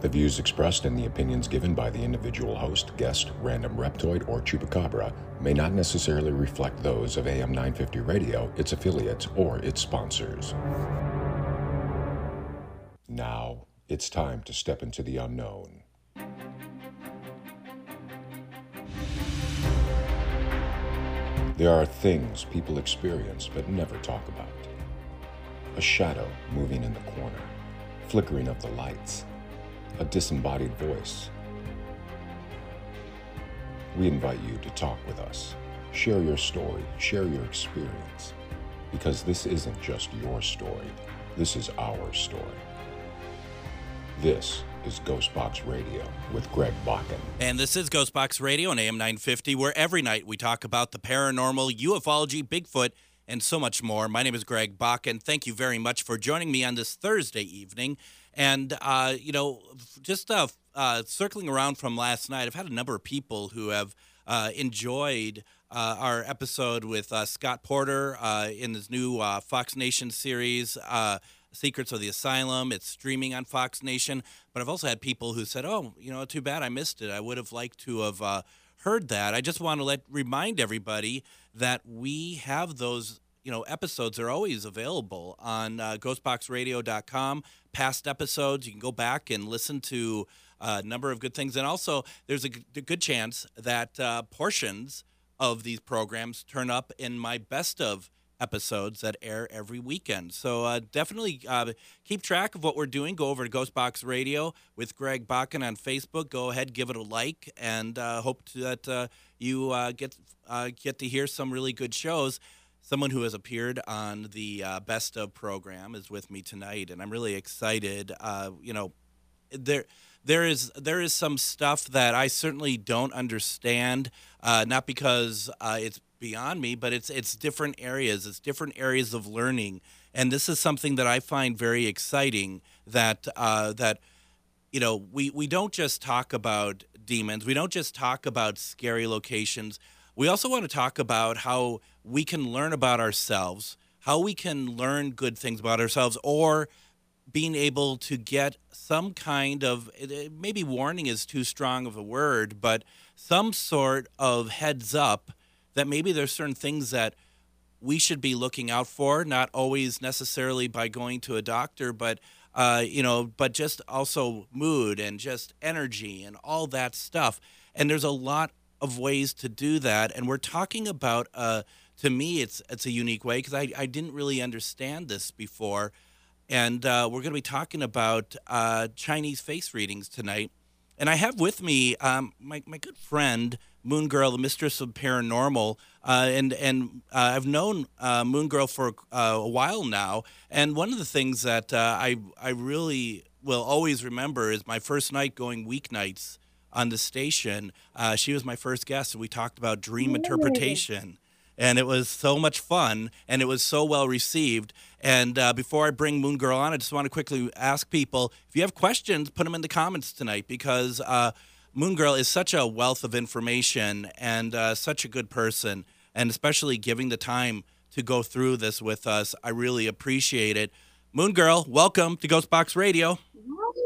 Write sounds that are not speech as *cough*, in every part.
The views expressed and the opinions given by the individual host, guest, random reptoid, or chupacabra may not necessarily reflect those of AM 950 Radio, its affiliates, or its sponsors. Now, it's time to step into the unknown. There are things people experience but never talk about. A shadow moving in the corner, flickering of the lights, a disembodied voice. We invite you to talk with us. Share your story, share your experience, because this isn't just your story, this is our story. This is Ghostbox Radio with Greg Bakun. And this is Ghostbox Radio on AM 950, where every night we talk about the paranormal, ufology, Bigfoot, and so much more. My name is Greg Bakun. Thank you very much for joining me on this Thursday evening. And, uh, you know, just uh, uh, circling around from last night, I've had a number of people who have uh, enjoyed uh, our episode with uh, Scott Porter in his new Fox Nation series. Secrets of the Asylum. It's streaming on Fox Nation. But I've also had people who said, "Oh, you know, too bad I missed it. I would have liked to have uh, heard that." I just want to let remind everybody that we have those. You know, episodes are always available on uh, GhostboxRadio.com. Past episodes, you can go back and listen to a number of good things, and also there's a good chance that uh, portions of these programs turn up in my best of episodes that air every weekend. So uh, definitely uh, keep track of what we're doing. Go over to Ghostbox Radio with Greg Bakun on Facebook. Go ahead, give it a like, and uh, hope that uh, you uh, get uh, get to hear some really good shows. Someone who has appeared on the Best of program is with me tonight, and I'm really excited. you know, there there is there is some stuff that I certainly don't understand. not because it's beyond me, but it's it's different areas. It's different areas of learning, and this is something that I find very exciting. That uh, that you know we we don't just talk about demons. We don't just talk about scary locations. We also want to talk about how we can learn about ourselves, how we can learn good things about ourselves, or being able to get some kind of maybe warning is too strong of a word, but some sort of heads up that maybe there's certain things that we should be looking out for, not always necessarily by going to a doctor, but uh, you know, but just also mood and just energy and all that stuff. And there's a lot of ways to do that, and we're talking about. Uh, to me, it's it's a unique way because I, I didn't really understand this before, and uh, we're going to be talking about uh, Chinese face readings tonight. And I have with me um, my my good friend Moon Girl, the mistress of paranormal, uh, and and uh, I've known uh, Moon Girl for uh, a while now. And one of the things that uh, I I really will always remember is my first night going weeknights on the station. Uh, she was my first guest, and we talked about dream interpretation. And it was so much fun, and it was so well received. And before I bring Moon Girl on, I just want to quickly ask people if you have questions, put them in the comments tonight because Moon Girl is such a wealth of information and uh, such a good person, and especially giving the time to go through this with us. I really appreciate it. Moon Girl, welcome to Ghostbox Radio.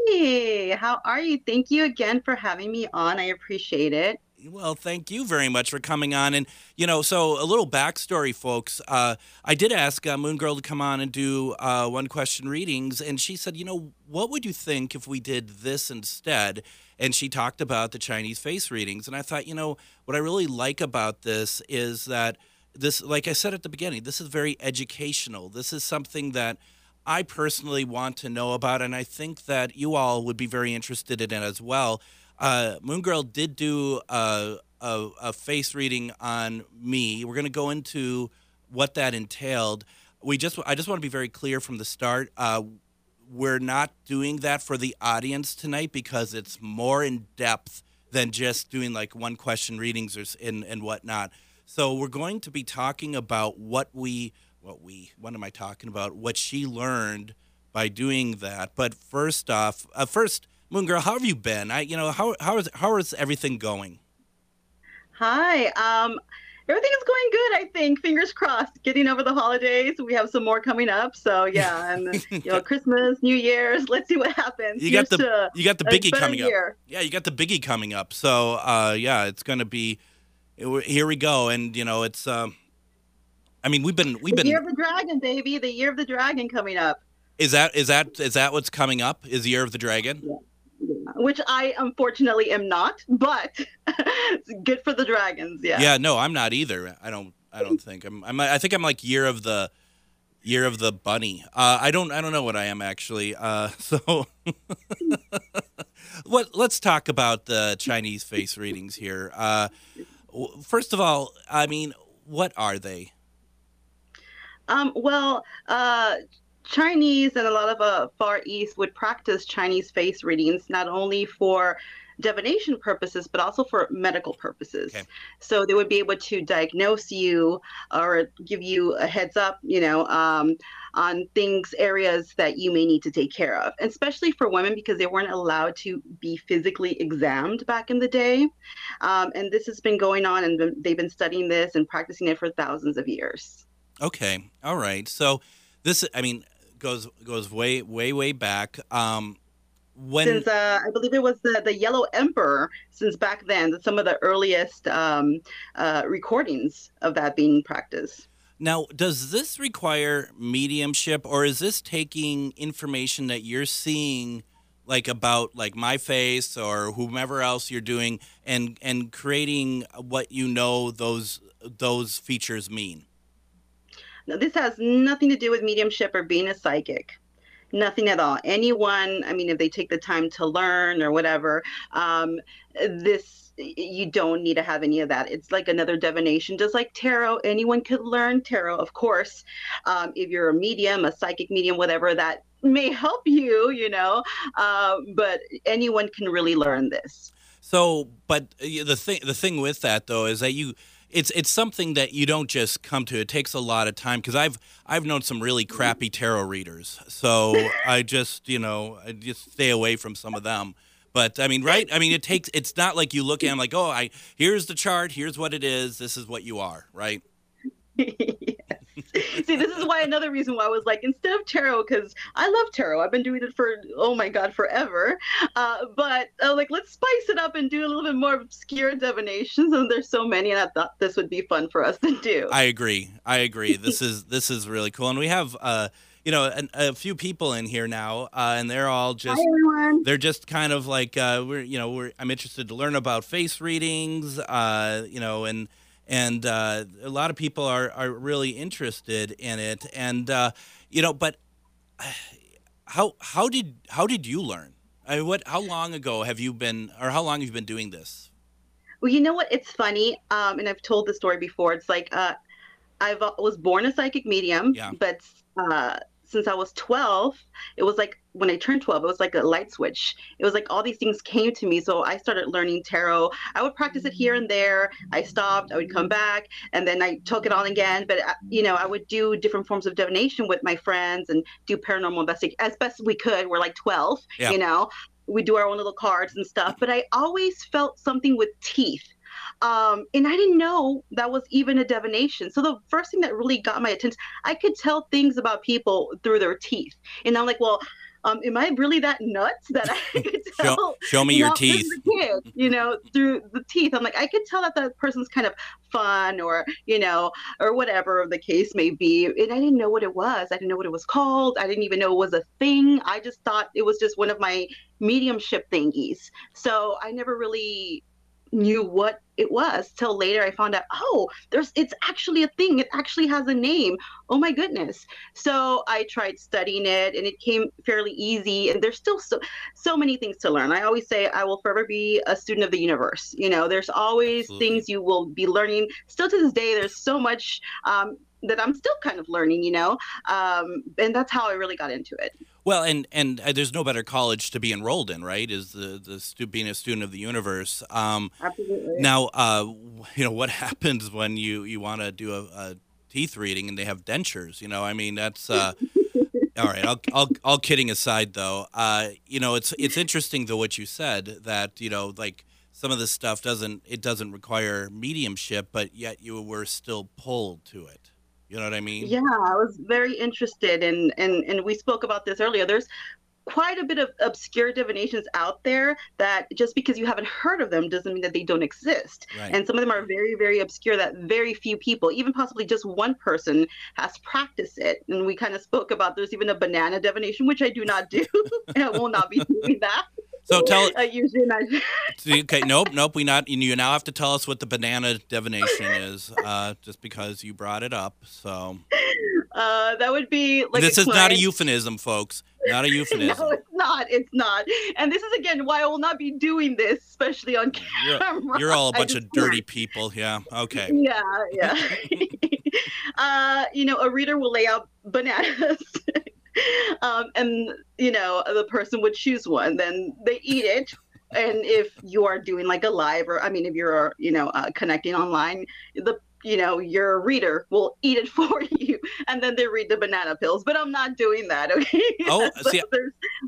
Hey, how are you? Thank you again for having me on. I appreciate it. Well, thank you very much for coming on. And, you know, so a little backstory, folks. Uh, I did ask uh, Moon Girl to come on and do uh, one question readings, and she said, you know, what would you think if we did this instead? and she talked about the Chinese face readings. And I thought, you know, what I really like about this is that this, like I said at the beginning, this is very educational. This is something that I personally want to know about, and I think that you all would be very interested in it as well. Uh, Moon Girl did do a, a, a face reading on me. We're going to go into what that entailed. We just, I just want to be very clear from the start. Uh, we're not doing that for the audience tonight because it's more in depth than just doing like one question readings or and, and whatnot. So we're going to be talking about what we what we what am I talking about? What she learned by doing that. But first off, uh, first Moon Girl, how have you been? I you know how how is how is everything going? Hi. Um everything is going good. I think. Fingers crossed. Getting over the holidays. We have some more coming up. So yeah, *laughs* and you know, Christmas, New Year's. Let's see what happens. You got the you got the biggie coming year. up. Yeah, you got the biggie coming up. So uh, yeah, it's going to be. Here we go, and you know it's. Um, I mean, we've been we've the been year of the dragon, baby. The year of the dragon coming up. Is that is that is that what's coming up? Is the year of the dragon? Yeah which I unfortunately am not, but *laughs* good for the dragons. Yeah. Yeah. No, I'm not either. I don't. I don't think I'm. I'm I think I'm like year of the year of the bunny. Uh, I don't. I don't know what I am actually. Uh, *laughs* so, *laughs* what? Let's talk about the Chinese face readings here. Uh, first of all, I mean, what are they? Um, well, uh, Chinese and a lot of uh, Far East would practice Chinese face readings not only for divination purposes, but also for medical purposes. Okay. So they would be able to diagnose you or give you a heads up, you know, um, on things, areas that you may need to take care of, and especially for women because they weren't allowed to be physically examined back in the day. Um, and this has been going on, and they've been studying this and practicing it for thousands of years. Okay. All right. So this, I mean, goes goes way way way back. Um, when since uh, I believe it was the the Yellow Emperor, since back then, some of the earliest um, uh, recordings of that being practiced. Now, does this require mediumship, or is this taking information that you're seeing? like about like my face or whomever else you're doing and and creating what you know those those features mean now, this has nothing to do with mediumship or being a psychic. Nothing at all. Anyone, I mean, if they take the time to learn or whatever, um, this you don't need to have any of that. It's like another divination, just like tarot. Anyone could learn tarot, of course. Um, if you're a medium, a psychic medium, whatever, that may help you, you know. Uh, but anyone can really learn this. So, but uh, the thing, the thing with that though is that you it's it's something that you don't just come to. It takes a lot of time because I've I've known some really crappy tarot readers, so *laughs* I just you know I just stay away from some of them. But I mean, right? I mean, it takes. It's not like you look at them like, oh, I here's the chart, here's what it is, this is what you are, right? *laughs* *laughs* See, this is why another reason why I was like, instead of tarot, because I love tarot. I've been doing it for, oh my God, forever. Uh, but uh, like, let's spice it up and do a little bit more obscure divinations. And there's so many, and I thought this would be fun for us to do. I agree. I agree. This is this is really cool. And we have, uh, you know, a, a few people in here now, uh, and they're all just Hi, they're just kind of like uh, we're you know we're I'm interested to learn about face readings, uh, you know, and and uh, a lot of people are are really interested in it. And uh, you know, but *sighs* how how did how did you learn? I mean, what how long ago have you been, or how long have you been doing this? Well, you know what? It's funny, um, and I've told the story before. It's like uh, I was born a psychic medium, yeah. but uh, since I was 12, it was like when I turned 12, it was like a light switch. It was like all these things came to me. So I started learning tarot. I would practice it here and there. I stopped, I would come back, and then I took it on again. But, uh, you know, I would do different forms of divination with my friends and do paranormal investigation as best we could. We're like 12, yeah. you know, we do our own little cards and stuff. But I always felt something with teeth um, and I didn't know that was even a divination. So the first thing that really got my attention, I could tell things about people through their teeth. And I'm like, well, um, am I really that nuts that I *laughs* could tell? Show, show me you your know, teeth. Kid, you know, through the teeth. I'm like, I could tell that that person's kind of fun or, you know, or whatever the case may be. And I didn't know what it was. I didn't know what it was called. I didn't even know it was a thing. I just thought it was just one of my mediumship thingies. So I never really knew what it was till later i found out oh there's it's actually a thing. It actually has a name. Oh my goodness. So i tried studying it and it came fairly easy and there's still so so many things to learn. I always say i will forever be a student of the universe you know? There's always Absolutely. things you will be learning. Still to this day there's so much um, that i'm still kind of learning you know um, and that's how i really got into it well, and and uh, there's no better college to be enrolled in, right? Is the the stu- being a student of the universe. Um, Absolutely. Now, uh, you know what *laughs* happens when you you want to do a, a, teeth reading and they have dentures. You know, I mean that's. Uh, *laughs* all right, all, all, all kidding aside, though, uh, you know it's it's *laughs* interesting though what you said that you know like some of this stuff doesn't it doesn't require mediumship, but yet you were still pulled to it. You know what I mean? Yeah, I was very interested in and and we spoke about this earlier. There's quite a bit of obscure divinations out there that just because you haven't heard of them doesn't mean that they don't exist. Right. And some of them are very, very obscure that very few people, even possibly just one person, has practiced it. And we kind of spoke about there's even a banana divination, which I do not do. *laughs* and I will not be doing that. So tell *laughs* usually *laughs* not. okay, nope, nope. We not. You now have to tell us what the banana divination is, uh, just because you brought it up. So. Uh, that would be like. This is client. not a euphemism, folks. Not a *laughs* euphemism. no, it's not. It's not. And this is again why I will not be doing this, especially on camera. You're, you're all a bunch of dirty not. people. Yeah. Okay. Yeah. Yeah. uh, you know, a reader will lay out bananas. Um, and you know the person would choose one. Then they eat it. And if you are doing like a live or i mean if you're you know uh, connecting online the you know your reader will eat it *laughs* for you. And then they read the banana pills but i'm not doing that okay? *laughs* Oh so see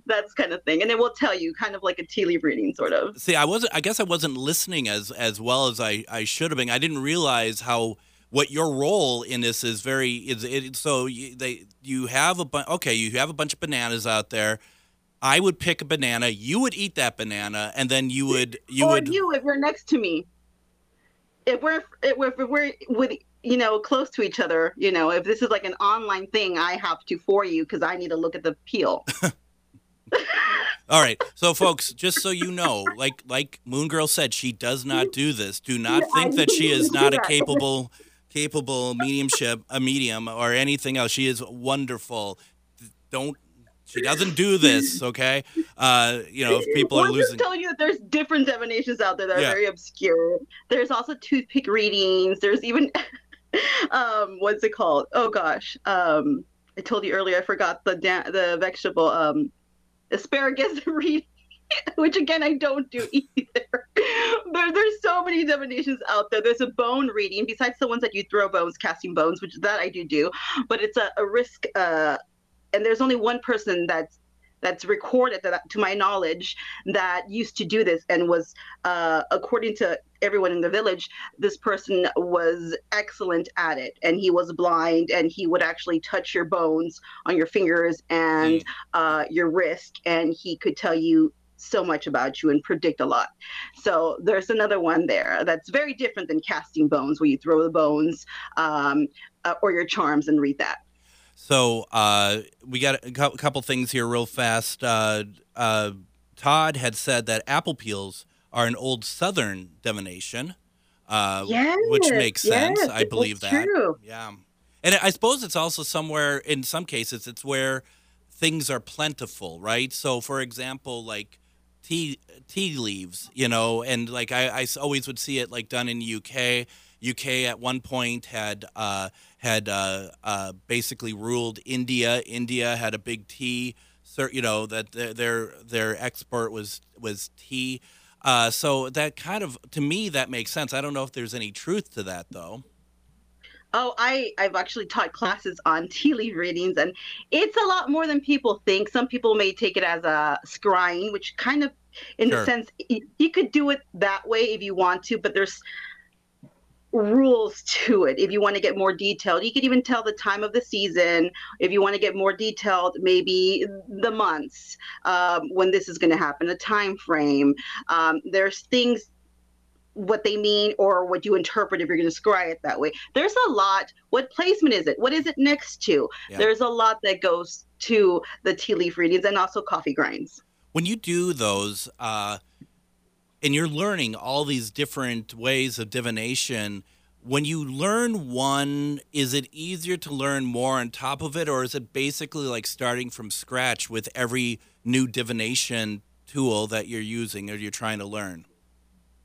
that's kind of thing. And it will tell you kind of like a tea leaf reading sort of. See i wasn't i guess i wasn't listening as as well as i i should have been. I didn't realize how what your role in this is very is it, so you, they you have a bunch okay you have a bunch of bananas out there i would pick a banana you would eat that banana and then you would you or would you if you're next to me if we're if we're, if we're with you know close to each other you know if this is like an online thing i have to for you because i need to look at the peel *laughs* *laughs* All right. So folks, just so you know, like like Moon Girl said, she does not *laughs* do this. Do not think that she is not a capable capable mediumship, a medium, or anything else. She is wonderful. Don't she doesn't do this, okay? Uh, you know, if people well, are losing. I'm just telling you that there's different divinations out there that are yeah. very obscure. There's also toothpick readings. There's even, *laughs* um, what's it called? Oh gosh, um, I told you earlier. I forgot the da- the vegetable um, asparagus *laughs* reading. *laughs* which again I don't do either. *laughs* there, there's so many divinations out there. There's a bone reading besides the ones that you throw bones, casting bones, which that I do do, but it's a, a risk. Uh, and there's only one person that's that's recorded that to my knowledge that used to do this and was uh, according to everyone in the village this person was excellent at it and he was blind and he would actually touch your bones on your fingers and mm. uh, your wrist and he could tell you so much about you and predict a lot. So there's another one there that's very different than casting bones, where you throw the bones um, uh, or your charms and read that. So uh, we got a couple things here real fast. Uh, uh, Todd had said that apple peels are an old Southern divination, uh, yes, which makes sense. Yes, I believe that. True. Yeah, and I suppose it's also somewhere in some cases it's where things are plentiful, right? So, for example, like tea tea leaves, you know, and like I, I always would see it like done in UK. UK at one point had uh, had uh, uh, basically ruled India. India had a big tea, you know, that their their export was was tea. Uh, so that kind of to me that makes sense. I don't know if there's any truth to that though. Oh, I I've actually taught classes on *laughs* tea leaf readings, and it's a lot more than people think. Some people may take it as a scrying, which kind of, in sure. the sense, you could do it that way if you want to, but there's rules to it if you want to get more detailed you could even tell the time of the season if you want to get more detailed maybe the months um, when this is going to happen a time frame um, there's things what they mean or what you interpret if you're going to scry it that way. There's a lot. What placement is it? What is it next to? Yeah. There's a lot that goes to the tea leaf readings and also coffee grinds. When you do those, uh, and you're learning all these different ways of divination, when you learn one, is it easier to learn more on top of it, or is it basically like starting from scratch with every new divination tool that you're using or you're trying to learn?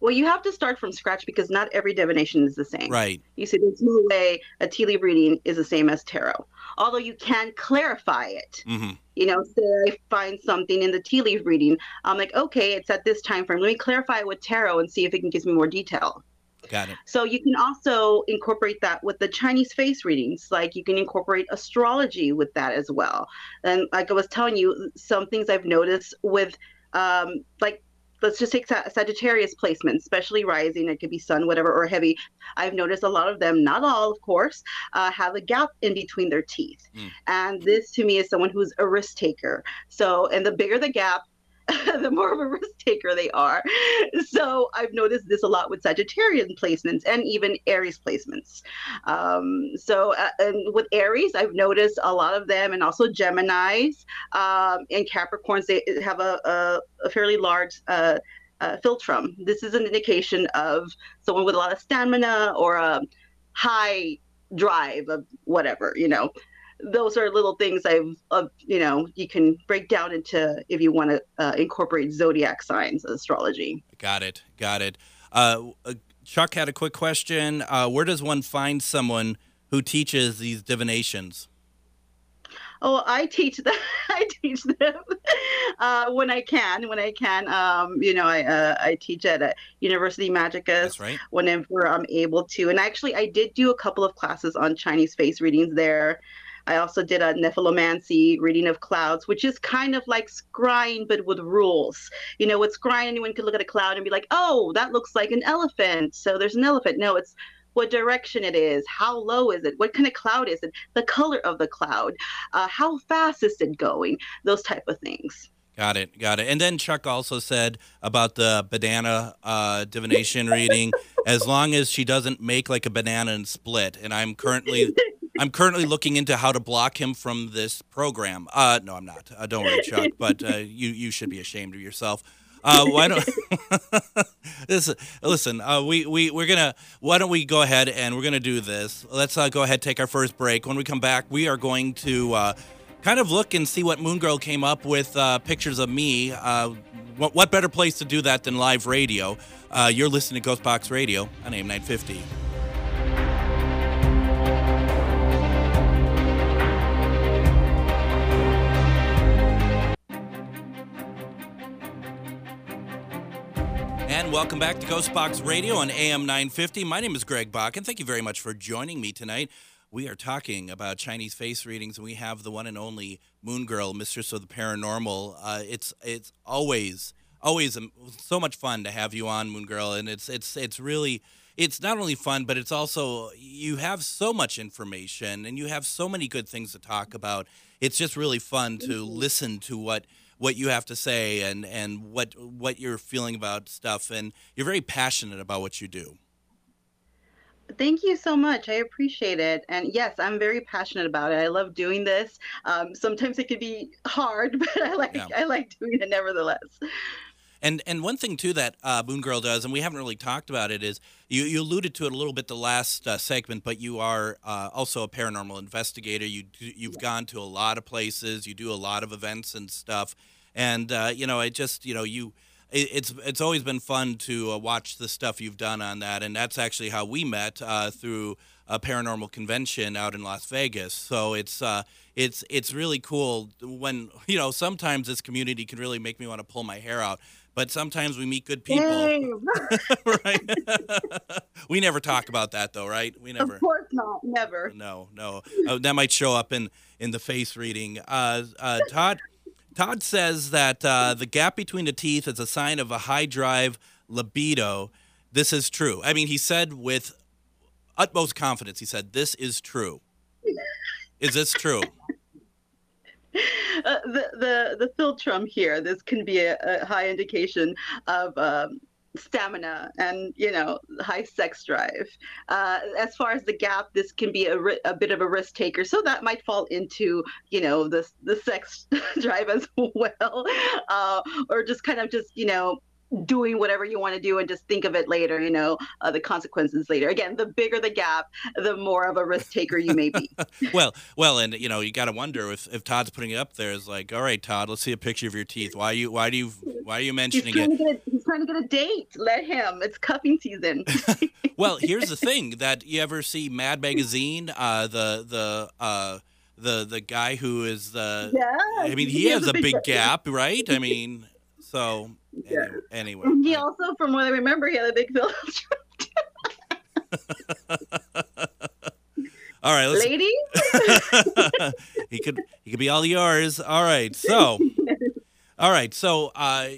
Well, you have to start from scratch because not every divination is the same. Right. You see, there's no way a tea leaf reading is the same as tarot. Although you can clarify it. Mm-hmm. You know, say I find something in the tea leaf reading, I'm like, okay, it's at this time frame. Let me clarify it with tarot and see if it can give me more detail. Got it. So you can also incorporate that with the Chinese face readings. Like you can incorporate astrology with that as well. And like I was telling you, some things I've noticed with um, like let's just take Sagittarius placements, especially rising. It could be sun, whatever, or heavy. I've noticed a lot of them, not all, of course, uh, have a gap in between their teeth. Mm. And this to me is someone who's a risk taker. So, and the bigger the gap, *laughs* the more of a risk taker they are. So I've noticed this a lot with Sagittarian placements and even Aries placements. Um, so uh, and with Aries, I've noticed a lot of them, and also Gemini's um, and Capricorns. They have a, a, a fairly large. Uh, uh, philtrum. This is an indication of someone with a lot of stamina or a high drive of whatever, you know those are little things I've, uh, you know, you can break down into if you want to uh, incorporate zodiac signs astrology. Got it. Got it. Uh, uh, Chuck had a quick question. Uh, where does one find someone who teaches these divinations? Oh, I teach *laughs* them. I teach them *laughs* uh, when I can. When I can, um, you know, I uh, I teach at a University Magicus. That's right. Whenever I'm able to, and actually, I did do a couple of classes on Chinese face readings there. I also did a Nephelomancy reading of clouds, which is kind of like scrying, but with rules. You know, with scrying, anyone could look at a cloud and be like, oh, that looks like an elephant. So there's an elephant. No, it's what direction it is, how low is it, what kind of cloud is it, the color of the cloud, uh, how fast is it going, those type of things. Got it, got it. And then Chuck also said about the banana uh, divination reading, as long as she doesn't make like a banana and split. And I'm currently *laughs* I'm currently looking into how to block him from this program. Uh, no, I'm not. Uh, don't worry, Chuck. *laughs* But uh, you you should be ashamed of yourself. Uh, why don't *laughs* listen? Listen, uh, we we we're gonna. Why don't we go ahead and we're gonna do this? Let's uh, go ahead take our first break. When we come back, we are going to uh, kind of look and see what Moon Girl came up with uh, pictures of me. Uh, what, what better place to do that than live radio? Uh, you're listening to Ghost Box Radio on AM 950. And welcome back to Ghost Box Radio on AM 950. My name is Greg Bach, and thank you very much for joining me tonight. We are talking about Chinese face readings, and we have the one and only Moon Girl, Mistress of the Paranormal. Uh, it's it's always always so much fun to have you on, Moon Girl, and it's it's it's really it's not only fun, but it's also you have so much information and you have so many good things to talk about. It's just really fun to listen to what what you have to say and and what what you're feeling about stuff and you're very passionate about what you do Thank you so much. I appreciate it. And yes, I'm very passionate about it. I love doing this. Um, sometimes it can be hard, *laughs* but I like yeah. I like doing it nevertheless. And and one thing too that uh, Moon Girl does, and we haven't really talked about it, is you, you alluded to it a little bit the last uh, segment, but you are uh, also a paranormal investigator. You you've gone to a lot of places. You do a lot of events and stuff. And uh, you know, it just you know you. it's it's always been fun to uh, watch the stuff you've done on that, and that's actually how we met uh, through a paranormal convention out in Las Vegas. So it's uh, it's it's really cool when *laughs* you know sometimes this community can really make me want to pull my hair out but sometimes we meet good people. *laughs* right? we never talk about that though, right? We never. Of course not. Never. No, no. Uh, that might show up in in the face reading. Uh, uh, Todd. Todd says that uh, the gap between the teeth is a sign of a high drive libido. This is true. I mean, he said with utmost confidence, he said, This is true. Is this true? Uh, the the the philtrum here. This can be a, a high indication of. Um, stamina and you know high sex drive uh, as far as the gap this can be a, a bit of a risk taker so that might fall into you know the the sex *laughs* drive as *laughs* well uh, or just kind of just you know doing whatever you want to do and just think of it later, you know, uh, the consequences later. Again, the bigger the gap, the more of a risk taker you may be. *laughs* well, well, and you know, you got to wonder if, if Todd's putting it up there is like, all right, Todd, let's see a picture of your teeth. Why you why do you why are you mentioning he's it? A, he's trying to get a date. Let him. It's cuffing season. *laughs* well, here's the thing that you ever see Mad Magazine, uh, the the uh, the the guy who is the yeah, I mean he, he has, has, a big, big *laughs* gap, right? I mean, so yeah. Anyway, he also, from what I remember, he had a big Phillips. *laughs* all right, let's... lady. *laughs* he could he could be all yours. All right, so *laughs* all right, so uh,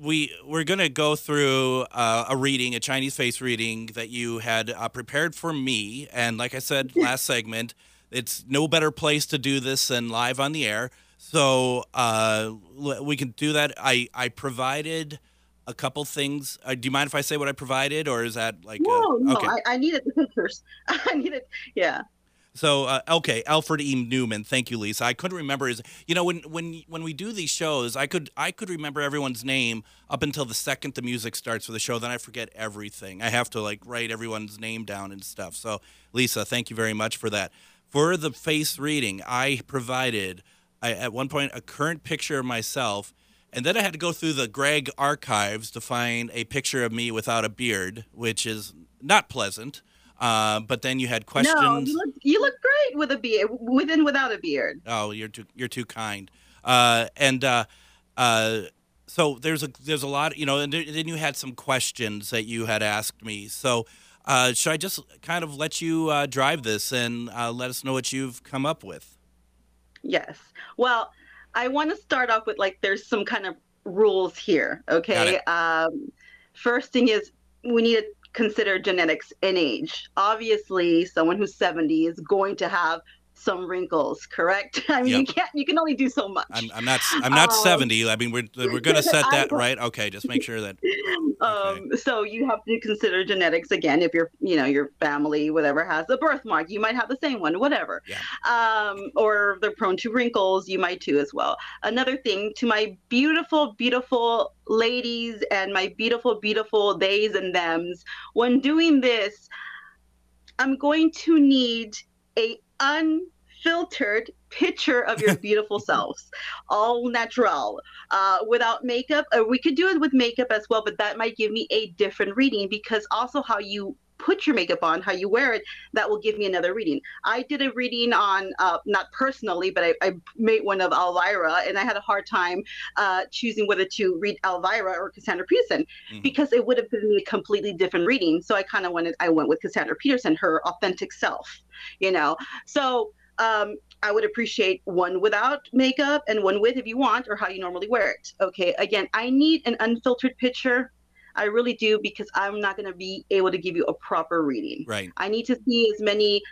we we're gonna go through uh, a reading, a Chinese face reading that you had uh, prepared for me, and like I said last segment, it's no better place to do this than live on the air. So uh, we can do that. I I provided a couple things. Uh, do you mind if I say what I provided, or is that like? No, a, no. Okay. I, I needed the pictures. *laughs* I needed, yeah. So uh, okay, Alfred E. Neuman. Thank you, Lisa. I couldn't remember his. You know, when when when we do these shows, I could I could remember everyone's name up until the second the music starts for the show. Then I forget everything. I have to like write everyone's name down and stuff. So, Lisa, thank you very much for that. For the face reading, I provided I, at one point a current picture of myself, and then I had to go through the Greg archives to find a picture of me without a beard, which is not pleasant. Uh, but then you had questions. No, you look, you look great with a beard, with and without a beard. Oh, you're too you're too kind. Uh, and uh, uh so there's a there's a lot, you know. And then you had some questions that you had asked me. So uh, should I just kind of let you uh, drive this and let us know what you've come up with? Yes. Well, I want to start off with like there's some kind of rules here. Okay. Um, first thing is we need to consider genetics and age. Obviously, someone who's 70 is going to have some wrinkles, correct? *laughs* I mean, yep. you can't. You can only do so much. I'm, I'm not. I'm not um, 70. I mean, we're we're *laughs* gonna set that right. Okay, just make sure that. *laughs* Okay. Um. So you have to consider genetics again. If your you know your family whatever has a birthmark, you might have the same one. Whatever. Yeah. Um. Or they're prone to wrinkles, you might too as well. Another thing to my beautiful, beautiful ladies and my beautiful, beautiful theys and thems. When doing this, I'm going to need a unfiltered picture of your *laughs* beautiful selves, all natural, uh, without makeup. Or we could do it with makeup as well, but that might give me a different reading because also how you put your makeup on, how you wear it, that will give me another reading. I did a reading on, uh, not personally, but I, I, made one of Elvira, and I had a hard time uh, choosing whether to read Elvira or Cassandra Peterson mm-hmm. because it would have been a completely different reading. So I kind of wanted, I went with Cassandra Peterson, her authentic self, you know. So um, I would appreciate one without makeup and one with if you want, or how you normally wear it. Okay, again, I need an unfiltered picture I really do because I'm not going to be able to give you a proper reading. Right. I need to see as many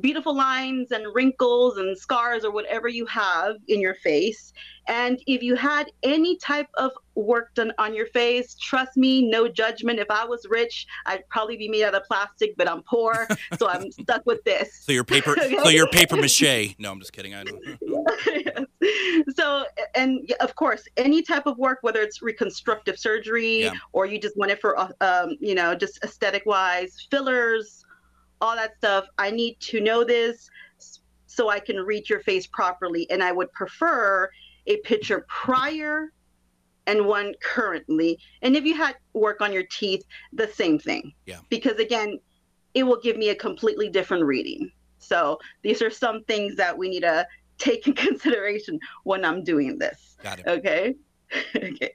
beautiful lines and wrinkles and scars or whatever you have in your face. And if you had any type of work done on your face, trust me, no judgment. If I was rich, I'd probably be made out of plastic, but I'm poor, so I'm *laughs* stuck with this. So your paper, *laughs* so your paper mache. No, I'm just kidding. I *laughs* know. So, and of course, any type of work, whether it's reconstructive surgery yeah. or you just want it for, uh, um, you know, just aesthetic wise, fillers, all that stuff. I need to know this so I can read your face properly. And I would prefer a picture prior and one currently. And if you had work on your teeth, the same thing. Yeah. Because again, it will give me a completely different reading. So these are some things that we need to take in *laughs* consideration when I'm doing this. Got it. Okay. *laughs* okay.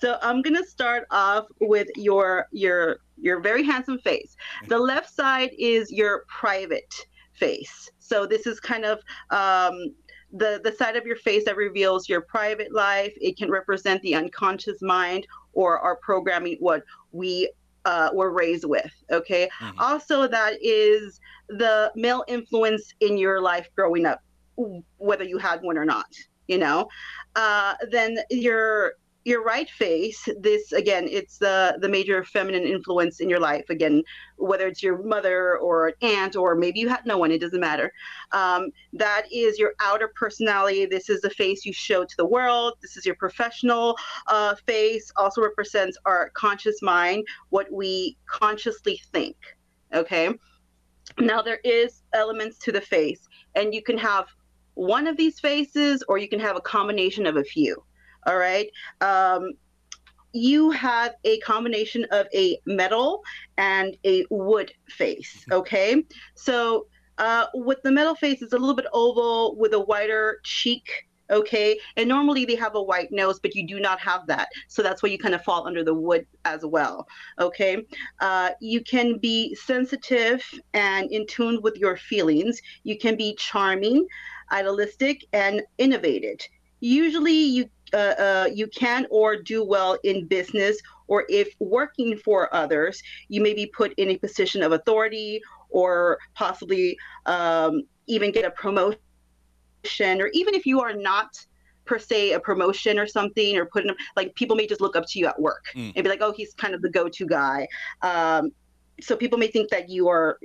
So I'm gonna start off with your your your very handsome face. The left side is your private face. So this is kind of um, the the side of your face that reveals your private life. It can represent the unconscious mind or our programming, what we uh, were raised with. Okay. Mm-hmm. Also, that is the male influence in your life growing up, whether you had one or not you know uh, then your your right face this again it's the the major feminine influence in your life. Again whether it's your mother or an aunt or maybe you had no one it doesn't matter. Um, that is your outer personality. This is the face you show to the world. This is your professional uh, face. Also represents our conscious mind what we consciously think okay? Now there is elements to the face and you can have one of these faces or you can have a combination of a few. All right. Um, you have a combination of a metal and a wood face. Mm-hmm. Okay. So uh, with the metal face, it's a little bit oval with a wider cheek. Okay. And normally they have a white nose, but you do not have that. So that's why you kind of fall under the wood as well. Okay. Uh, you can be sensitive and in tune with your feelings. You can be charming idealistic, and innovative. Usually, you uh, uh, you can or do well in business, or if working for others, you may be put in a position of authority or possibly um, even get a promotion, or even if you are not per se a promotion or something, or put in like people may just look up to you at work mm. and be like, oh, he's kind of the go-to guy. Um, so people may think that you are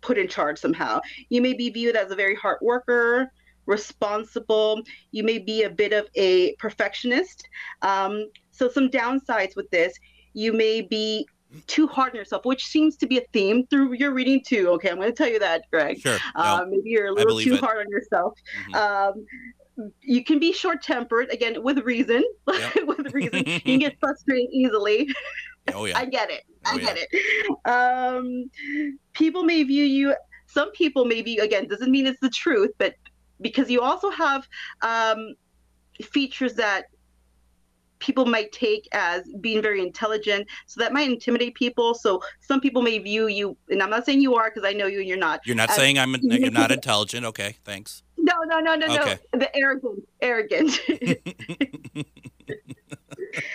put in charge somehow. You may be viewed as a very hard worker, responsible. You may be a bit of a perfectionist. Um, so, some downsides with this, you may be too hard on yourself, which seems to be a theme through your reading too. Okay, I'm going to tell you that, Greg. Sure. Um, maybe you're a little too it. hard on yourself. Mm-hmm. Um, you can be short tempered, again, with reason. Yep. *laughs* with reason. you can get *laughs* frustrated easily. Oh, yeah. *laughs* I get it. I oh, get yeah. it. Um, people may view you, some people may view, again, doesn't mean it's the truth, but because you also have um, features that people might take as being very intelligent. So that might intimidate people. So some people may view you and i'm not saying you are because i know you and you're not you're not saying i'm *laughs* you're not intelligent. Okay thanks no no no no okay. no the arrogant arrogant *laughs*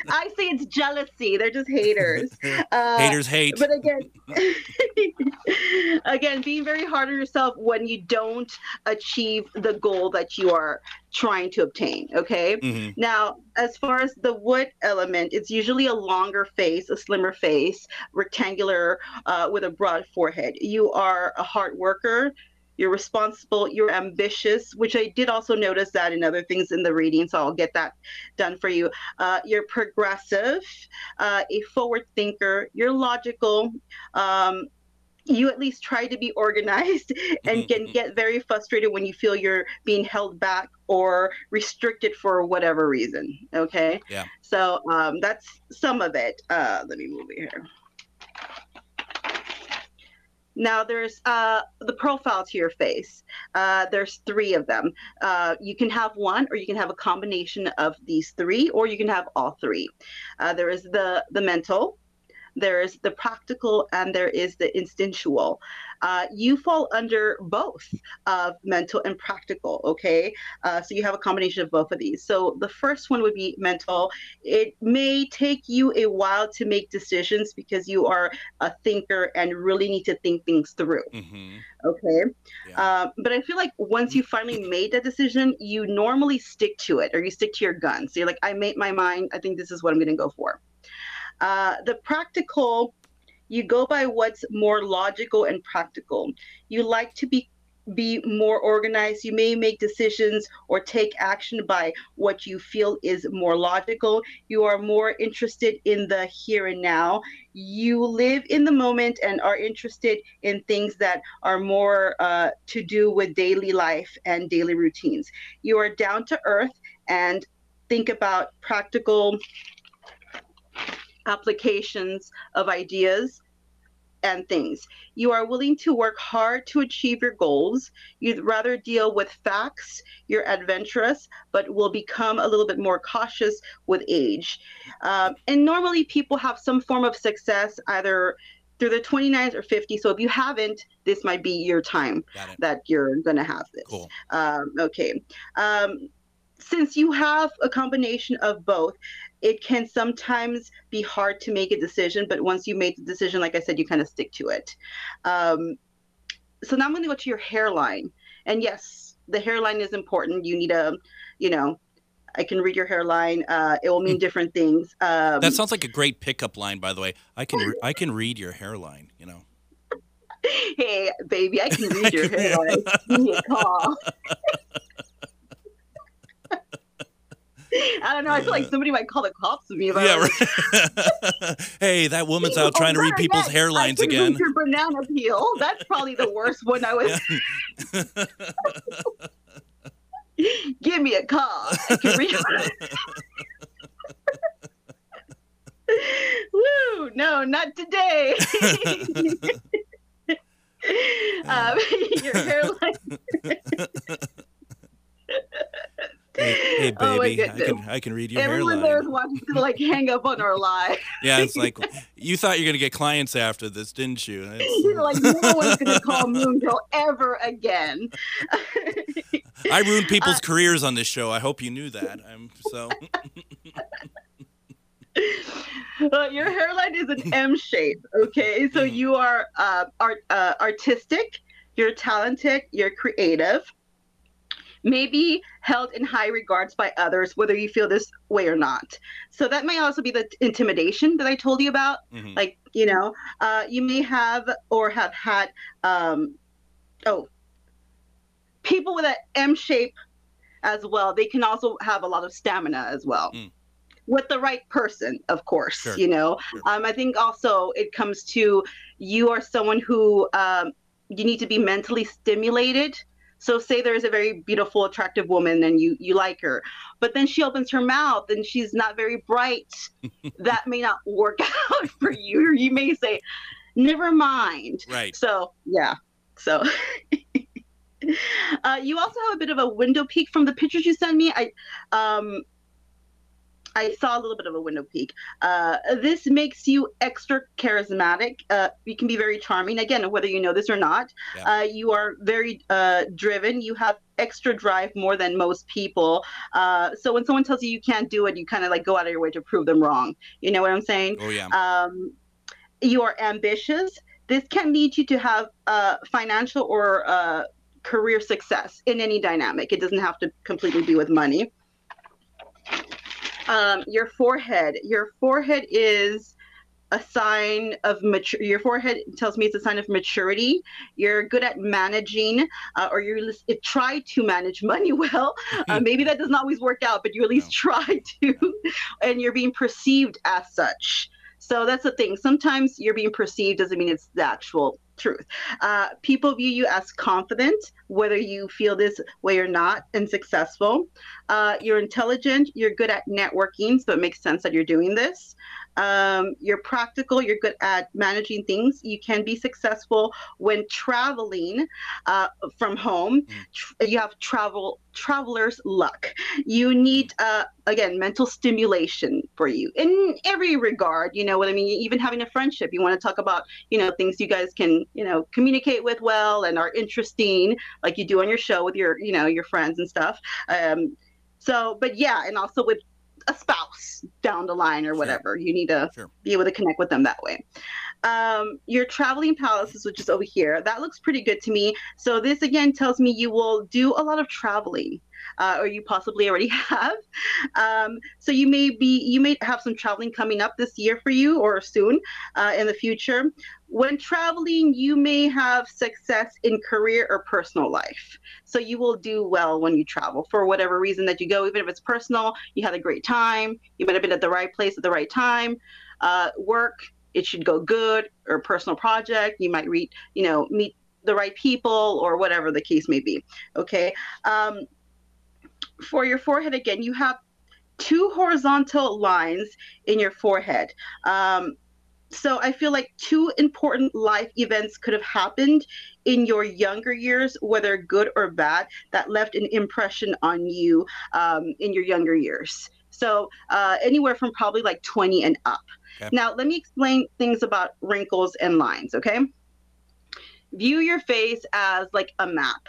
I say it's jealousy. They're just haters. *laughs* Uh, haters hate. But again, *laughs* again, being very hard on yourself when you don't achieve the goal that you are trying to obtain. Okay. Mm-hmm. Now, as far as the wood element, it's usually a longer face, a slimmer face, rectangular, uh, with a broad forehead. You are a hard worker you're responsible, you're ambitious, which I did also notice that in other things in the reading, so I'll get that done for you. Uh, you're progressive, uh, a forward thinker, you're logical. Um, you at least try to be organized *laughs* and can get very frustrated when you feel you're being held back or restricted for whatever reason. Okay. Yeah. So um, that's some of it. Uh, let me move it here. Now there's uh, the profile to your face. Uh, there's three of them. Uh, you can have one, or you can have a combination of these three, or you can have all three. Uh, there is the the mental, there is the practical and there is the instinctual. Uh, you fall under both of mental and practical, okay? Uh, so you have a combination of both of these. So the first one would be mental. It may take you a while to make decisions because you are a thinker and really need to think things through. Mm-hmm. Okay. Yeah. Uh, but I feel like once you finally made that decision, you normally stick to it or you stick to your gun. So you're like, I made my mind. I think this is what I'm going to go for. Uh, the practical, you go by what's more logical and practical. You like to be be more organized. You may make decisions or take action by what you feel is more logical. You are more interested in the here and now. You live in the moment and are interested in things that are more uh, to do with daily life and daily routines. You are down to earth and think about practical applications of ideas and things. You are willing to work hard to achieve your goals. You'd rather deal with facts. You're adventurous, but will become a little bit more cautious with age. Um, and normally, people have some form of success either through the 29s or 50. So if you haven't, this might be your time that you're going to have this. Cool. Um, okay. Um, since you have a combination of both, it can sometimes be hard to make a decision, but once you make the decision, like I said, you kind of stick to it. Um, so now I'm going to go to your hairline. And yes, the hairline is important. You need a, you know, I can read your hairline. Uh, it will mean hmm. different things. Um, that sounds like a great pickup line, by the way. I can re- *laughs* I can read your hairline. You know. Hey, baby, I can *laughs* read your hairline. Give me a call. I don't know. I feel like somebody might call the cops on me about yeah, right. *laughs* hey, that woman's out trying oh, to read people's *laughs* yes, hairlines I again. Your banana peel. That's probably the worst one I was. *laughs* Give me a call. I can read. Woo! No, not today. um, your hairline. Hey, hey *laughs* oh baby, oh I can I can read your Everyone hairline. Everyone there is watching to like hang up on our live. *laughs* yeah, it's like *laughs* you thought you're gonna get clients after this, didn't you? You're like no one's gonna call Moon Girl ever again. I ruined people's uh, careers on this show. I hope you knew that. I'm so. Uh, your hairline is an M shape. Okay, so mm. you are uh, art, uh, artistic, you're talented, you're creative, maybe held in high regards by others, whether you feel this way or not. So that may also be the intimidation that I told you about. Mm-hmm. Like, you know, uh, you may have or have had, um, oh, people with an M shape as well. They can also have a lot of stamina as well. Mm with the right person, of course. Sure. You know, sure. um, I think also it comes to you are someone who um, you need to be mentally stimulated. So say there's a very beautiful, attractive woman and you you like her, but then she opens her mouth and she's not very bright. *laughs* that may not work out for you. Or you may say, "Never mind." Right. So yeah. So. *laughs* Uh, you also have a bit of a widow's peak from the pictures you send me. I, um, I saw a little bit of a widow's peak. Uh, this makes you extra charismatic. Uh, you can be very charming. Again, whether you know this or not, yeah. uh, you are very uh, driven. You have extra drive more than most people. Uh, so when someone tells you you can't do it, you kind of like go out of your way to prove them wrong. You know what I'm saying? Oh yeah. Um, you are ambitious. This can lead you to have uh, financial or career success in any dynamic. It doesn't have to completely be with money um, your forehead. Your forehead is a sign of mature. Your forehead tells me it's a sign of maturity. You're good at managing, uh, or you try to manage money *laughs* well. Uh, *laughs* maybe that doesn't always work out, but you at least no. try to, *laughs* and you're being perceived as such. So that's the thing. Sometimes you're being perceived doesn't mean it's the actual truth. Uh, people view you as confident, whether you feel this way or not, and successful. Uh, you're intelligent, you're good at networking, so it makes sense that you're doing this. Um, you're practical, you're good at managing things. You can be successful when traveling uh, from home. Mm. You have travel traveler's luck. You need, uh, again, mental stimulation for you in every regard. You know what I mean? Even having a friendship, you want to talk about, you know, things you guys can, you know, communicate with well and are interesting, like you do on your show with your, you know, your friends and stuff. Um, so, but yeah, and also with a spouse down the line or whatever. Sure. You need to sure. be able to connect with them that way. Um, your traveling palaces, which is over here, that looks pretty good to me. So this again tells me you will do a lot of traveling. Uh, or you possibly already *laughs* have. Um, so you may be, you may have some traveling coming up this year for you or soon uh, in the future. When traveling, you may have success in career or personal life. So you will do well when you travel for whatever reason that you go, even if it's personal, you had a great time, you might have been at the right place at the right time. Uh, work, it should go good, or personal project, you might read, you know, meet the right people or whatever the case may be. Okay. Um, for your forehead, again, you have two horizontal lines in your forehead. Um, so I feel like two important life events could have happened in your younger years, whether good or bad, that left an impression on you um, in your younger years. So uh, anywhere from probably like 20 and up. Okay. Now, let me explain things about wrinkles and lines, okay? View your face as like a map.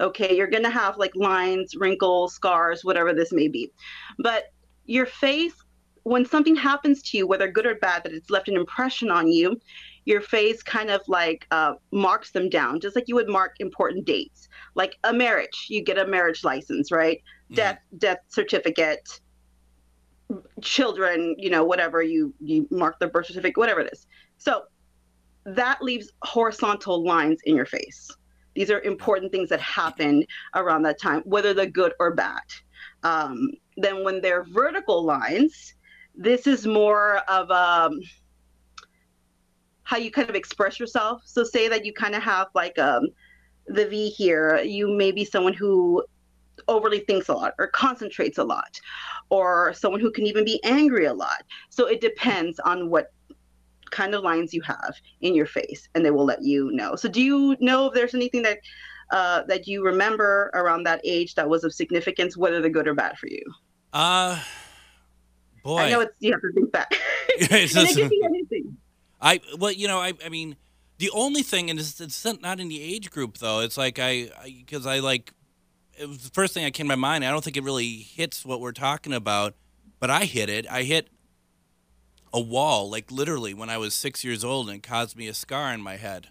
Okay, you're gonna have like lines, wrinkles, scars, whatever this may be. But your face when something happens to you, whether good or bad, that it's left an impression on you, your face kind of like uh, marks them down, just like you would mark important dates, like a marriage. You get a marriage license, right? Mm-hmm. Death, death certificate, children, you know, whatever you you mark the birth certificate, whatever it is. So that leaves horizontal lines in your face. These are important things that happened around that time, whether they're good or bad. Um, then when they're vertical lines, this is more of um, how you kind of express yourself. So say that you kind of have like um, the V here. You may be someone who overly thinks a lot or concentrates a lot or someone who can even be angry a lot. So it depends on what kind of lines you have in your face and they will let you know. So do you know if there's anything that uh, that you remember around that age that was of significance, whether they're good or bad for you? Uh, boy, I know it's you have to think back. *laughs* *laughs* and it can be anything. I well, you know, I I mean, the only thing, and it's, it's not in the age group though. It's like I because I, I like it was the first thing that came to my mind. I don't think it really hits what we're talking about, but I hit it. I hit a wall, like literally when I was six years old, and caused me a scar in my head.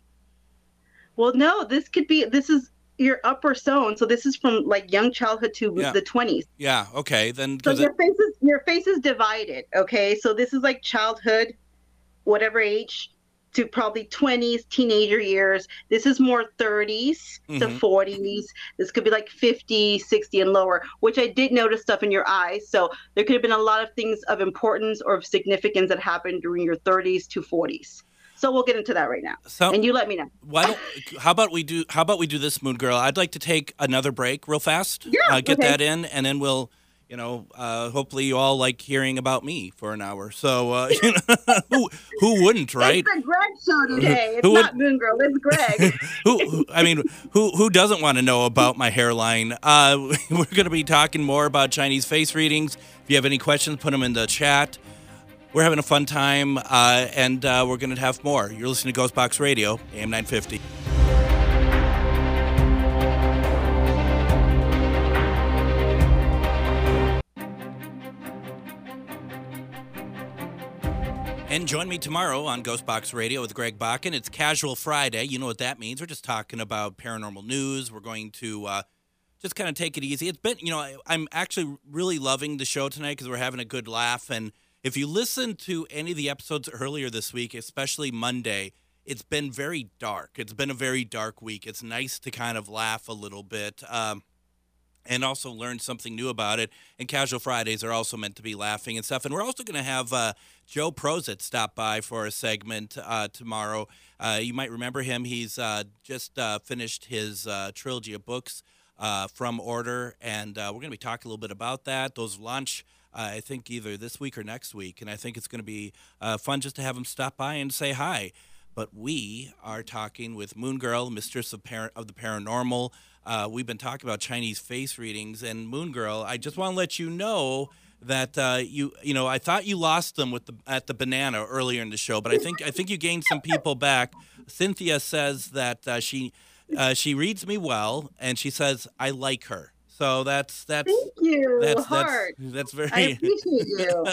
Well, no, this could be. This is your upper zone. So this is from like young childhood to yeah. the twenties. Yeah. Okay. Then. So your it... face is your face is divided. Okay. So this is like childhood, whatever age to probably 20s, teenager years. This is more 30s mm-hmm. to 40s. This could be like 50, 60 and lower, which I did notice stuff in your eyes. So there could have been a lot of things of importance or of significance that happened during your 30s to 40s. So we'll get into that right now. So, and you let me know. Why don't how about we do how about we do this moon girl? I'd like to take another break real fast. Yeah. Uh, get okay. that in and then we'll you know, uh, hopefully you all like hearing about me for an hour. So, uh, *laughs* you know, who, who wouldn't, right? It's the Greg show today. It's who not would, Moon Girl. It's Greg. *laughs* who, I mean, who who doesn't want to know about my hairline? Uh, *laughs* we're going to be talking more about Chinese face readings. If you have any questions, put them in the chat. We're having a fun time, uh, and uh, we're going to have more. You're listening to Ghost Box Radio, AM 950. And join me tomorrow on Ghostbox Radio with Greg Bakun. It's Casual Friday. You know what that means. We're just talking about paranormal news. We're going to uh, just kind of take it easy. It's been, you know, I, I'm actually really loving the show tonight because we're having a good laugh. And if you listen to any of the episodes earlier this week, especially Monday, it's been very dark. It's been a very dark week. It's nice to kind of laugh a little bit. Um, and also learn something new about it. And Casual Fridays are also meant to be laughing and stuff. And we're also going to have uh, Joe Prozit stop by for a segment uh, tomorrow. Uh, you might remember him. He's uh, just uh, finished his uh, trilogy of books from Order, and we're going to be talking a little bit about that. Those launch. I think either this week or next week, and I think it's going to be fun just to have him stop by and say hi. But we are talking with Moon Girl, Mistress of, Par- of the Paranormal. Uh, we've been talking about Chinese face readings and Moon Girl. I just want to let you know that uh, you you know I thought you lost them with the at the banana earlier in the show, but I think I think you gained some people back. Cynthia says that uh, she uh, she reads me well, and she says I like her. So that's that's thank you. That's Heart. that's, that's very. I appreciate you.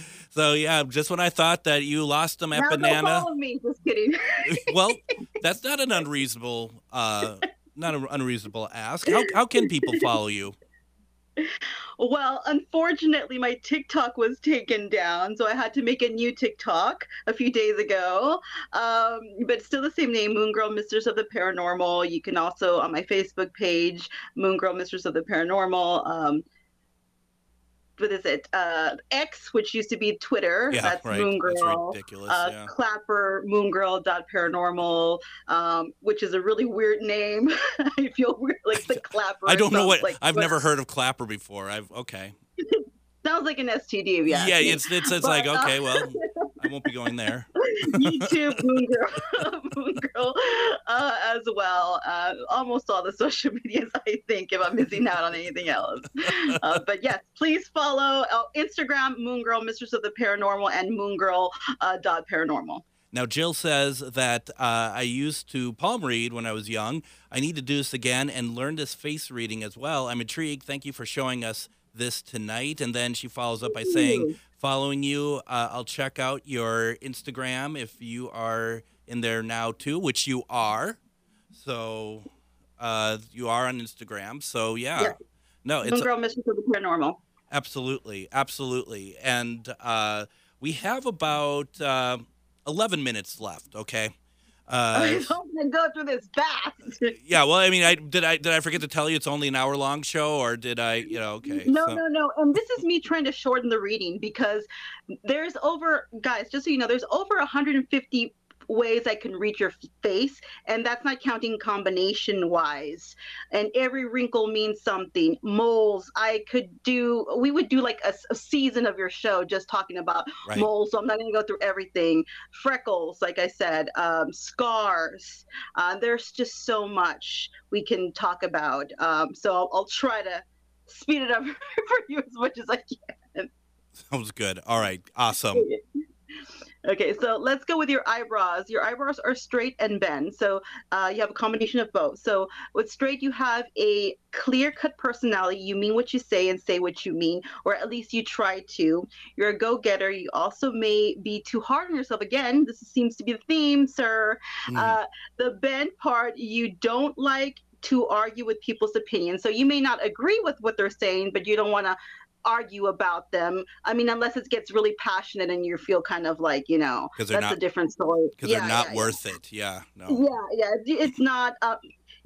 *laughs* so yeah, just when I thought that you lost them at now banana. Follow me. Just kidding. *laughs* well, that's not an *laughs* unreasonable uh, not an unreasonable ask. How how can people follow you? *laughs* Well, unfortunately, my TikTok was taken down, so I had to make a new TikTok a few days ago. Um, but still the same name, Moon Girl Mistress of the Paranormal. You can also on my Facebook page, Moon Girl Mistress of the Paranormal. Um, what is it? Uh, X, which used to be Twitter. Yeah, that's right. Moon Girl. That's ridiculous. Uh, yeah. Clapper, Moon Girl dot Paranormal, um, which is a really weird name. *laughs* I feel weird, like the *laughs* Clapper. I don't know what. Like, I've never heard of Clapper before. I've okay. *laughs* Sounds like an STD. Yeah. Yeah, it's it's, it's but, like okay, uh, well, I won't be going there. *laughs* YouTube, Moon Girl, *laughs* Moon Girl, uh, as well. Uh, almost all the social *laughs* medias, I think, if I'm missing out on anything else. Uh, but yes, please follow uh, Instagram, Moon Girl, Mistress of the Paranormal, and Moon Girl uh, dot Paranormal. Now, Jill says that uh, I used to palm read when I was young. I need to do this again and learn this face reading as well. I'm intrigued. Thank you for showing us this tonight. And then she follows up by saying, following you, uh, I'll check out your Instagram if you are in there now too, which you are. So uh, you are on Instagram. So yeah. yeah. No, it's Girl Mistress of the Paranormal. Absolutely. Absolutely. And uh, we have about uh, 11 minutes left. Okay. Uh, *laughs* I hope to go through this fast. *laughs* yeah, well, I mean, I did I did I forget to tell you it's only an hour long show, or did I? You know, okay. No, so. no, no. And this is me trying to shorten the reading because there's over, guys. Just so you know, there's over 150 ways I can read your face, and that's not counting combination wise. And every wrinkle means something. Moles, I could do. We would do like a, a season of your show just talking about right. moles. So I'm not going to go through everything. Freckles, like I said, um, scars. Uh, there's just so much we can talk about. Um, so I'll, I'll try to speed it up *laughs* for you as much as I can. Sounds good. All right. Awesome. *laughs* Okay, so let's go with your eyebrows. Your eyebrows are straight and bend. So uh, you have a combination of both. So with straight, you have a clear cut personality. You mean what you say and say what you mean, or at least you try to. You're a go getter. You also may be too hard on yourself. Again, this seems to be the theme, sir. Mm. Uh, the bend part, you don't like to argue with people's opinions. So you may not agree with what they're saying, but you don't want to argue about them. I mean, unless it gets really passionate and you feel kind of like, you know, that's not, a different story. Because yeah, they're not yeah, worth yeah. it. Yeah. No. Yeah, yeah. It's not. Uh,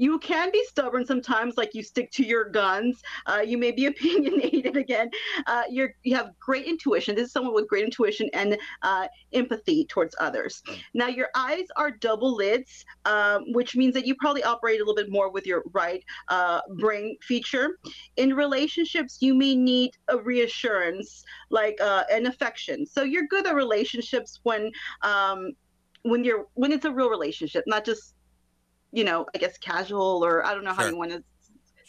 you can be stubborn sometimes, like you stick to your guns. Uh, you may be *laughs* opinionated again. Uh, you're you have great intuition. This is someone with great intuition and uh, empathy towards others. Now your eyes are double lids, um, which means that you probably operate a little bit more with your right uh, brain feature. In relationships, you may need a reassurance, like uh, an affection. So you're good at relationships when. Um, when you're when it's a real relationship, not just you know, I guess casual or I don't know sure. how you want to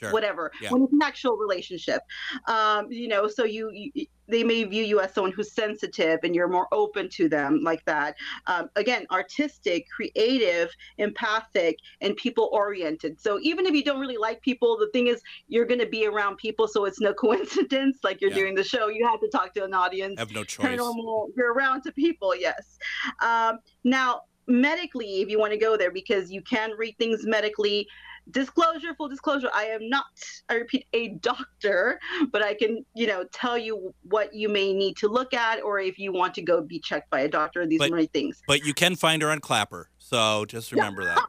Sure. whatever yeah. when it's an actual relationship um, you know so you, you, they may view you as someone who's sensitive and you're more open to them like that um, again artistic creative empathic and people oriented so even if you don't really like people the thing is you're going to be around people so it's no *laughs* coincidence like you're yeah. doing the show you have to talk to an audience I have no choice Paranormal, you're around to people yes um, now medically if you want to go there because you can read things medically. Disclosure full disclosure i am not i repeat a doctor but i can you know tell you what you may need to look at or if you want to go be checked by a doctor these but, many things. but you can find her on clapper so just remember that.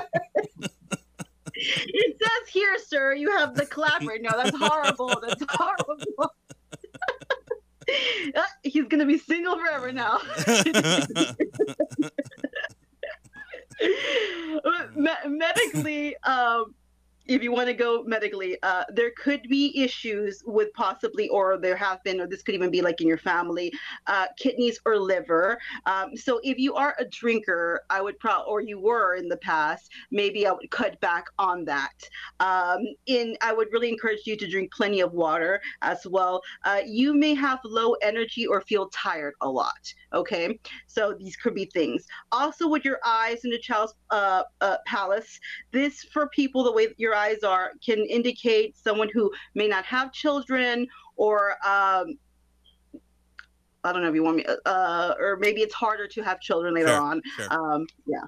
*laughs* It says here sir you have the clapper. No that's horrible. That's horrible *laughs* *laughs* he's gonna be single forever now. *laughs* *laughs* medically, um, if you want to go medically, uh, there could be issues with possibly, or there have been, or this could even be like in your family, uh, kidneys or liver. Um, so if you are a drinker, I would probably, or you were in the past, maybe I would cut back on that. Um, in, I would really encourage you to drink plenty of water as well. Uh, you may have low energy or feel tired a lot. Okay, so these could be things. Also, with your eyes in the child's uh, uh, palace, this for people the way your eyes are can indicate someone who may not have children or um, I don't know if you want me, uh, or maybe it's harder to have children later sure, on. Sure. Um, yeah.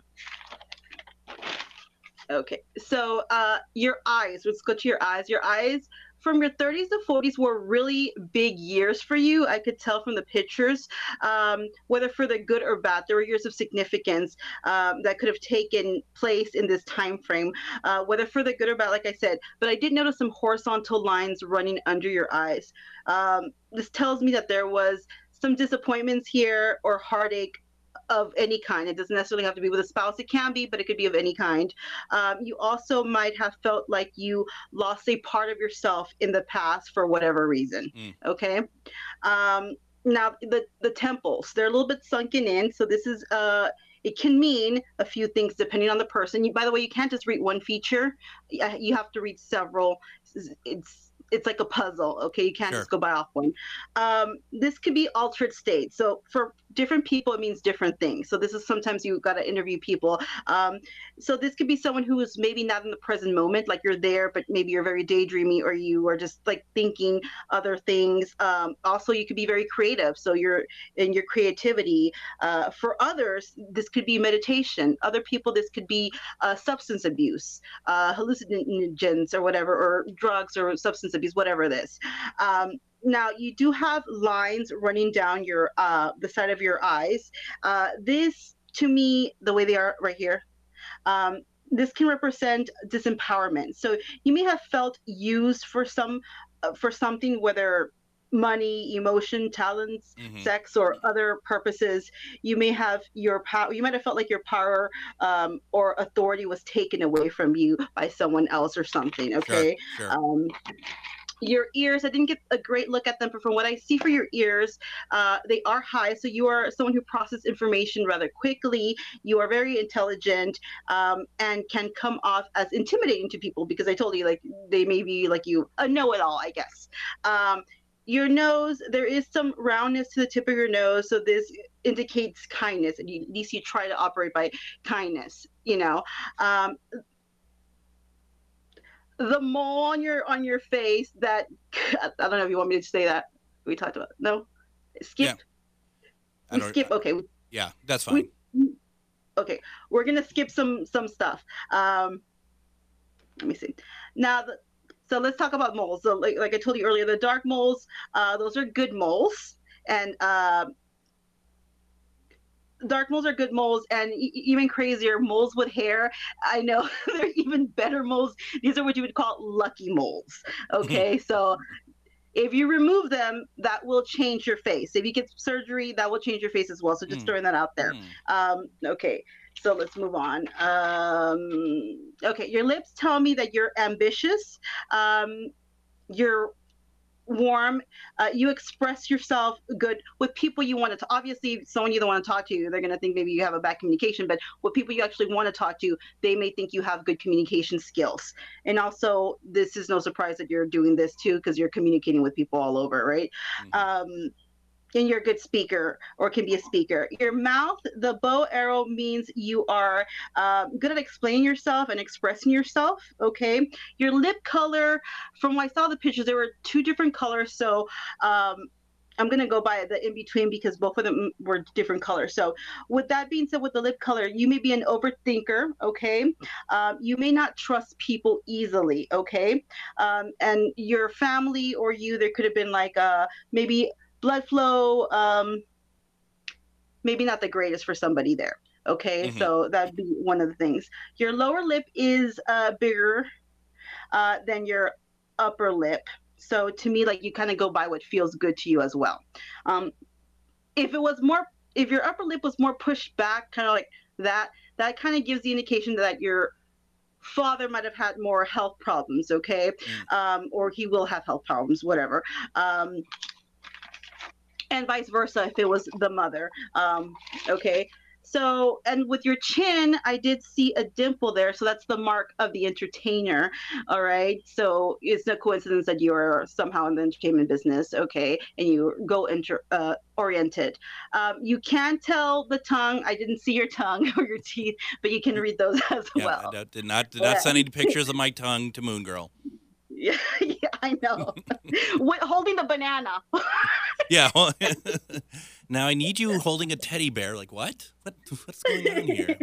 Okay, so uh, your eyes. Let's go to your eyes. Your eyes from your 30s to 40s were really big years for you. I could tell from the pictures, um, whether for the good or bad. There were years of significance um, that could have taken place in this time frame, uh, whether for the good or bad, like I said. But I did notice some horizontal lines running under your eyes. Um, this tells me that there was some disappointments here or heartache of any kind. It doesn't necessarily have to be with a spouse. It can be, but it could be of any kind. Um, you also might have felt like you lost a part of yourself in the past for whatever reason. Mm. Okay. Um, now the the temples they're a little bit sunken in. So this is uh it can mean a few things depending on the person. You, by the way, you can't just read one feature. You have to read several. It's it's like a puzzle. Okay, you can't sure. just go by off one. Um, this could be altered state. So for different people, it means different things. So this is sometimes you got to interview people. Um, so this could be someone who is maybe not in the present moment, like you're there, but maybe you're very daydreamy, or you are just like thinking other things. Um, also, you could be very creative. So you're in your creativity. Uh, for others, this could be meditation. Other people, this could be uh, substance abuse, uh, hallucinogens, or whatever, or drugs or substance abuse, whatever it is. Um, now you do have lines running down your uh, the side of your eyes. Uh, this, to me, the way they are right here, um, this can represent disempowerment. So you may have felt used for some uh, for something, whether money, emotion, talents, mm-hmm. sex, or other purposes, you may have your power. You might have felt like your power um, or authority was taken away from you by someone else or something. Okay. Sure, sure. Um, your ears, I didn't get a great look at them, but from what I see for your ears, uh, they are high. So you are someone who processes information rather quickly. You are very intelligent um, and can come off as intimidating to people because I told you, like, they may be like you, a know it all, I guess. Um, your nose, there is some roundness to the tip of your nose. So this indicates kindness. And you, at least you try to operate by kindness, you know. Um, the mole on your on your face that *laughs* I don't know if you want me to say that. We talked about no skip. Yeah. We skip. Okay. Yeah, that's fine. We, okay, we're gonna skip some some stuff. Um, let me see. Now the so let's talk about moles. So like, like I told you earlier, the dark moles, uh, those are good moles, and uh, dark moles are good moles, and e- even crazier moles with hair. I know *laughs* they're even better moles. These are what you would call lucky moles. Okay, *laughs* so if you remove them, that will change your face. If you get surgery, that will change your face as well. So just mm. throwing that out there. Mm. Um, okay. So let's move on. Um, okay, your lips tell me that you're ambitious. Um, you're warm. Uh, you express yourself good with people you want to. Obviously, someone you don't want to talk to, they're going to think maybe you have a bad communication. But with people you actually want to talk to, they may think you have good communication skills. And also, this is no surprise that you're doing this too because you're communicating with people all over, right? Mm-hmm. Um, and you're a good speaker or can be a speaker. Your mouth, the bow arrow means you are um, good at explaining yourself and expressing yourself. Okay. Your lip color, from what I saw the pictures, there were two different colors. So um, I'm to go by the in between because both of them were different colors. So, with that being said, with the lip color, you may be an overthinker, okay? Um, you may not trust people easily, okay? Um, and your family or you, there could have been like uh, maybe blood flow um, maybe not the greatest for somebody there okay? Mm-hmm. so that'd be one of the things. Your lower lip is uh, bigger uh, than your upper lip. So to me like you kind of go by what feels good to you as well. Um, if it was more if your upper lip was more pushed back kind of like that that kind of gives the indication that your father might have had more health problems okay? Mm. um, or he will have health problems whatever. Um, and vice versa if it was the mother. Um, okay. So, and with your chin, I did see a dimple there. So that's the mark of the entertainer. All right. So it's no coincidence that you are somehow in the entertainment business. Okay. And you go inter, uh, oriented. Um, you can tell the tongue. I didn't see your tongue *laughs* or your teeth, but you can read those *laughs* as yeah, well. I did not, did not send any pictures of my tongue to Moon Girl. Yeah, *laughs* yeah I know. *laughs* holding the banana. *laughs* yeah. Well, now I need you holding a teddy bear. Like what? What? What's going on here?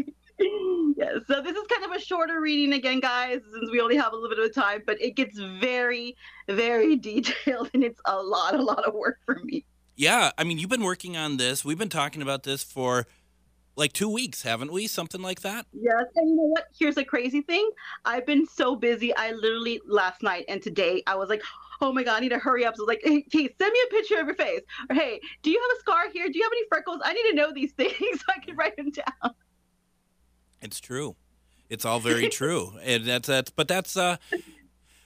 yeah, so this is kind of a shorter reading again, guys, since we only have a little bit of time, but it gets very, very detailed and it's a lot, a lot of work for me. Yeah, I mean, you've been working on this. We've been talking about this for like two weeks, haven't we? Something like that. Yes, and you know what? Here's a crazy thing. I've been so busy. I literally last night and today I was like, oh my god, I need to hurry up. So I was like, hey, hey, send me a picture of your face. Or hey, do you have a scar here? Do you have any freckles? I need to know these *laughs* things so I can write them down. It's true. It's all very *laughs* true, and that's that's. But that's uh,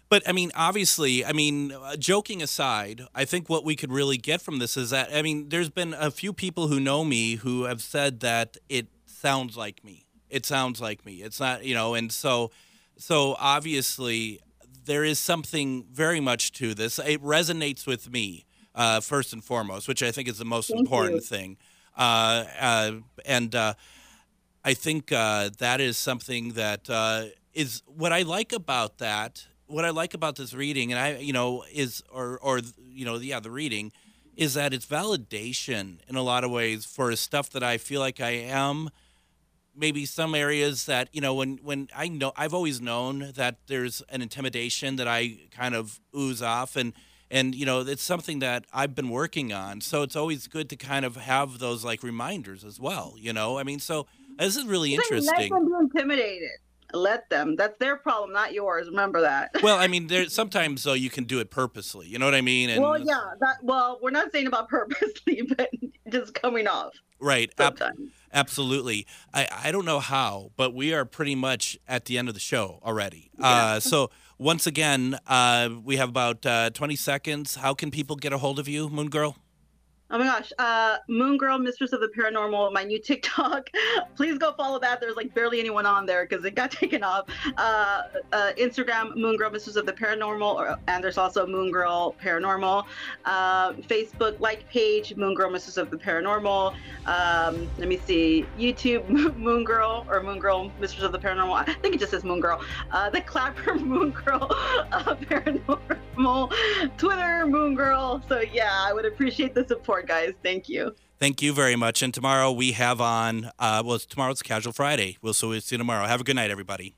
but I mean, obviously, I mean, uh, joking aside, I think what we could really get from this is that I mean, there's been a few people who know me who have said that it sounds like me. It sounds like me. It's not, you know, and so so obviously there is something very much to this. It resonates with me uh, first and foremost, which I think is the most Thank important you. thing. Uh, uh, and uh, I think uh, that is something that uh, is what I like about that what I like about this reading, and I, you know, is or or you know, yeah, the reading, is that it's validation in a lot of ways for stuff that I feel like I am. Maybe some areas that you know, when when I know, I've always known that there's an intimidation that I kind of ooze off, and and you know, it's something that I've been working on. So it's always good to kind of have those like reminders as well. You know, I mean, so this is really interesting. Like Nice intimidated let them. That's their problem, not yours. Remember that. *laughs* well, I mean, there sometimes though you can do it purposely. You know what I mean? And, well, yeah. That well, we're not saying about *laughs* purposely, but just coming off. Right. Ab- absolutely. I, I don't know how, but we are pretty much at the end of the show already. Yeah. Uh, so once again, uh, we have about uh, 20 seconds. How can people get a hold of you, Moon Girl? Oh my gosh, uh, Moon Girl, Mistress of the Paranormal, my new TikTok. *laughs* Please go follow that. There's like barely anyone on there because it got *laughs* taken off. Uh, uh, Instagram, Moon Girl, Mistress of the Paranormal, or, and there's also Moon Girl Paranormal. Uh, Facebook like page, Moon Girl, Mistress of the Paranormal. Um, let me see, YouTube, *laughs* Moon Girl or Moon Girl, Mistress of the Paranormal. I think it just says Moon Girl. Uh, the Clapper, Moon Girl uh, Paranormal. Twitter, Moon Girl. So yeah, I would appreciate the support guys. Thank you. Thank you very much. And tomorrow we have on, uh, well, tomorrow's Casual Friday. We'll, so we'll see you tomorrow. Have a good night, everybody.